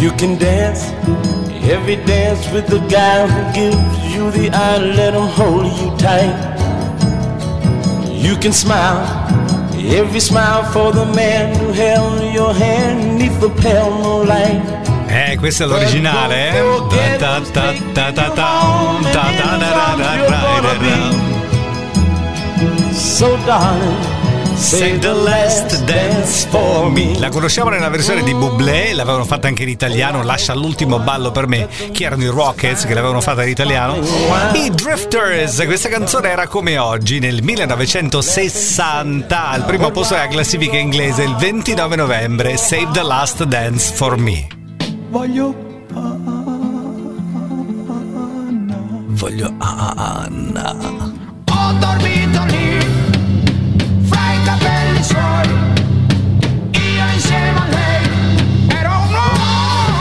You can dance every dance with the guy who gives you the eye, let him hold you tight. You can smile every smile for the man who held your hand neath the pale moonlight. Eh, questo è l'originale, eh? So darling Save the last dance for me. La conosciamo nella versione di Bublé, l'avevano fatta anche in italiano, Lascia l'ultimo ballo per me, che erano i Rockets che l'avevano fatta in italiano. I Drifters, questa canzone era come oggi, nel 1960, al primo posto della classifica inglese, il 29 novembre, Save the last dance for me. Voglio Voglio Anna. Ho dormito lì, suoi, io insieme a lei, ero un uomo.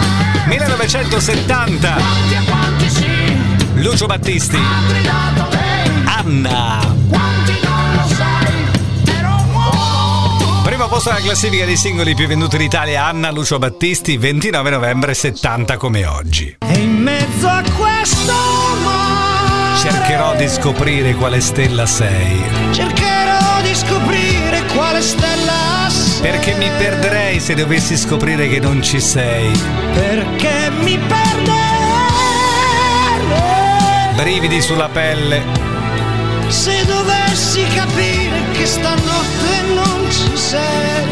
1970, Quanti e quanti sì, Lucio Battisti, ha gridato lei, Anna. quanti non lo sai, ero un uomo. Primo posto nella classifica dei singoli più venduti in Italia, Anna Lucio Battisti, 29 novembre 70 come oggi. E in mezzo a questo mare, Cercherò di scoprire quale stella sei, cercherò di scoprire. Perché mi perderei se dovessi scoprire che non ci sei. Perché mi perderei Brividi sulla pelle, se dovessi capire che stanotte non ci sei.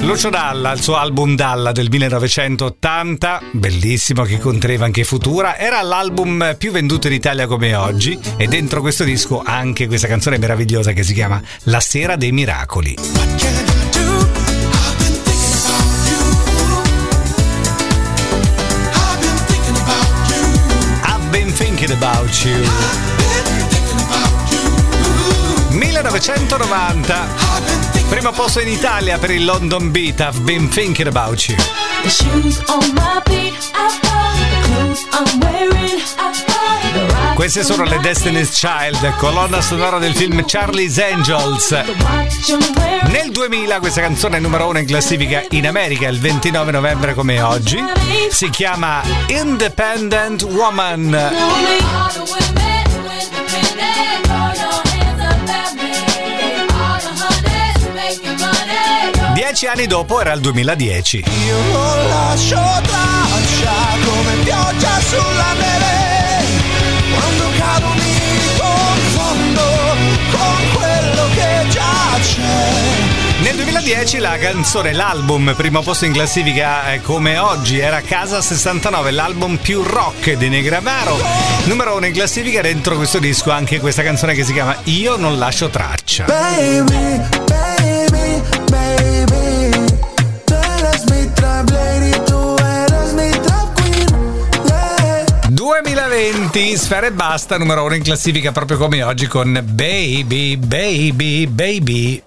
Lucio Dalla, il suo album Dalla del 1980, bellissimo che conteneva anche Futura, era l'album più venduto in Italia come oggi e dentro questo disco anche questa canzone meravigliosa che si chiama La sera dei miracoli. Thinking about you. 1990, primo posto in Italia per il London Beat, I've been thinking about you. Queste sono le Destiny's Child, colonna sonora del film Charlie's Angels. Nel 2000 questa canzone è numero uno in classifica in America il 29 novembre come oggi. Si chiama Independent Woman. Dieci anni dopo era il 2010. Io non lascio traccia 2010 la canzone, l'album primo posto in classifica eh, come oggi era Casa 69, l'album più rock di Negramaro. Numero uno in classifica dentro questo disco anche questa canzone che si chiama Io non lascio traccia. Baby, baby, baby. Tú eres mi trap lady, tú eres mi trap queen. Yeah. 2020, Sfera e Basta, numero uno in classifica proprio come oggi con Baby, Baby, Baby.